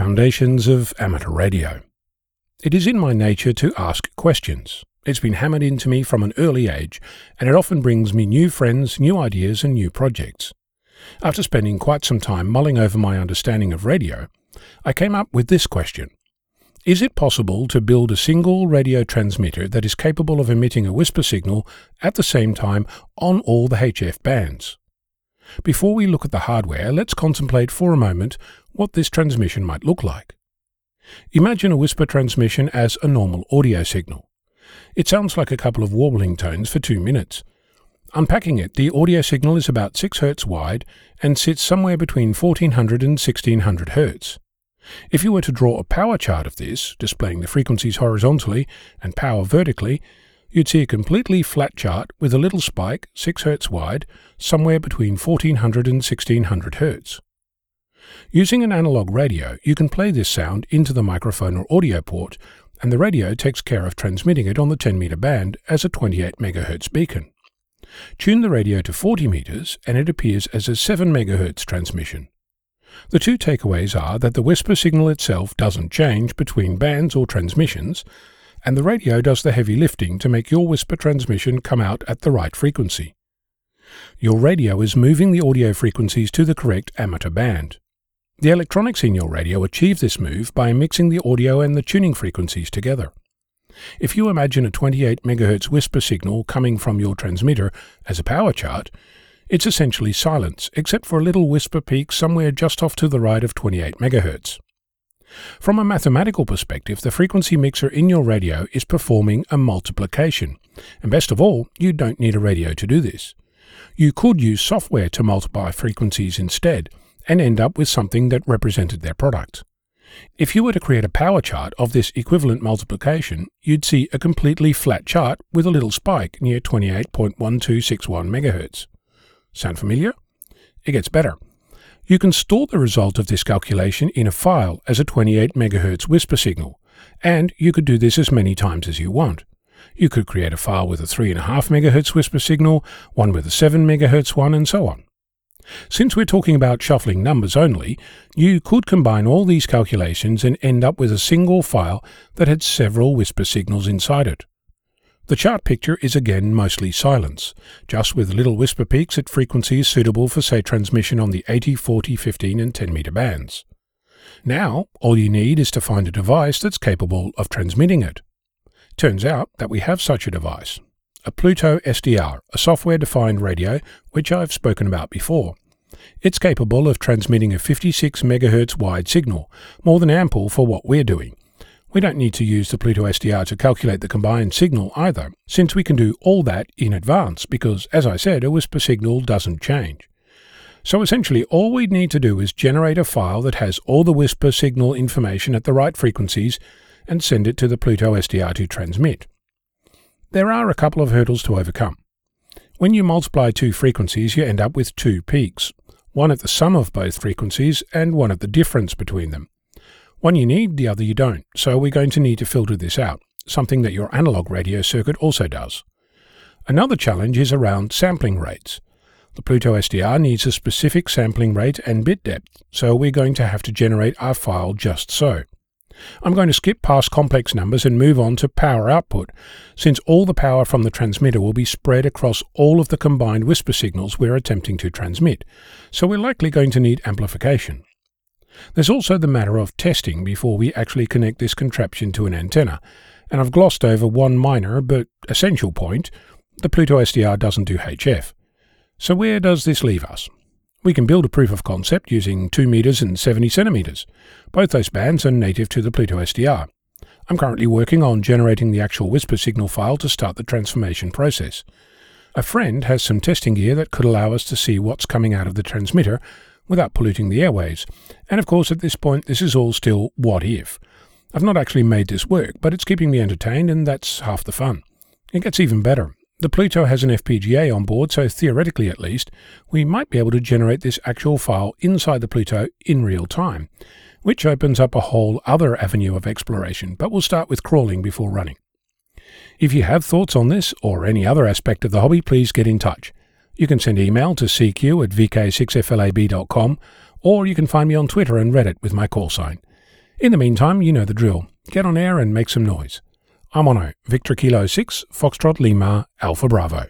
Foundations of Amateur Radio. It is in my nature to ask questions. It's been hammered into me from an early age, and it often brings me new friends, new ideas, and new projects. After spending quite some time mulling over my understanding of radio, I came up with this question Is it possible to build a single radio transmitter that is capable of emitting a WSPR signal at the same time on all the HF bands? Before we look at the hardware, let's contemplate for a moment what this transmission might look like. Imagine a WSPR transmission as a normal audio signal. It sounds like a couple of warbling tones for two minutes. Unpacking it, the audio signal is about 6 Hz wide and sits somewhere between 1400 and 1600 Hz. If you were to draw a power chart of this, displaying the frequencies horizontally and power vertically, you'd see a completely flat chart with a little spike, 6 Hz wide, somewhere between 1400 and 1600 Hz. Using an analog radio, you can play this sound into the microphone or audio port, and the radio takes care of transmitting it on the 10 meter band as a 28 MHz beacon. Tune the radio to 40 meters, and it appears as a 7 MHz transmission. The two takeaways are that the WSPR signal itself doesn't change between bands or transmissions, and the radio does the heavy lifting to make your WSPR transmission come out at the right frequency. Your radio is moving the audio frequencies to the correct amateur band. The electronics in your radio achieve this move by mixing the audio and the tuning frequencies together. If you imagine a 28 MHz WSPR signal coming from your transmitter as a power chart, it's essentially silence, except for a little WSPR peak somewhere just off to the right of 28 MHz. From a mathematical perspective, the frequency mixer in your radio is performing a multiplication. And best of all, you don't need a radio to do this. You could use software to multiply frequencies instead and end up with something that represented their product. If you were to create a power chart of this equivalent multiplication, you'd see a completely flat chart with a little spike near 28.1261 MHz. Sound familiar? It gets better. You can store the result of this calculation in a file as a 28 MHz WSPR signal, and you could do this as many times as you want. You could create a file with a 3.5 MHz WSPR signal, one with a 7 MHz one, and so on. Since we're talking about shuffling numbers only, you could combine all these calculations and end up with a single file that had several WSPR signals inside it. The chart picture is again mostly silence, just with little WSPR peaks at frequencies suitable for, say, transmission on the 80, 40, 15, and 10 meter bands. Now, all you need is to find a device that's capable of transmitting it. Turns out that we have such a device a Pluto SDR, a software defined radio which I've spoken about before. It's capable of transmitting a 56 MHz wide signal, more than ample for what we're doing. We don't need to use the Pluto SDR to calculate the combined signal either, since we can do all that in advance because, as I said, a WSPR signal doesn't change. So essentially, all we need to do is generate a file that has all the WSPR signal information at the right frequencies and send it to the Pluto SDR to transmit. There are a couple of hurdles to overcome. When you multiply two frequencies, you end up with two peaks, one at the sum of both frequencies and one at the difference between them. One you need, the other you don't, so we're going to need to filter this out, something that your analog radio circuit also does. Another challenge is around sampling rates. The Pluto SDR needs a specific sampling rate and bit depth, so we're going to have to generate our file just so. I'm going to skip past complex numbers and move on to power output, since all the power from the transmitter will be spread across all of the combined WSPR signals we're attempting to transmit, so we're likely going to need amplification. There's also the matter of testing before we actually connect this contraption to an antenna, and I've glossed over one minor but essential point the Pluto SDR doesn't do HF. So, where does this leave us? We can build a proof of concept using 2 meters and 70 centimeters. Both those bands are native to the Pluto SDR. I'm currently working on generating the actual WSPR signal file to start the transformation process. A friend has some testing gear that could allow us to see what's coming out of the transmitter without polluting the airways. And of course, at this point, this is all still what if. I've not actually made this work, but it's keeping me entertained, and that's half the fun. It gets even better. The Pluto has an FPGA on board, so theoretically at least, we might be able to generate this actual file inside the Pluto in real time, which opens up a whole other avenue of exploration, but we'll start with crawling before running. If you have thoughts on this or any other aspect of the hobby, please get in touch. You can send email to cq at vk6flab.com, or you can find me on Twitter and Reddit with my call sign. In the meantime, you know the drill. Get on air and make some noise. I'm Onno, Victor Kilo 6, Foxtrot Lima, Alpha Bravo.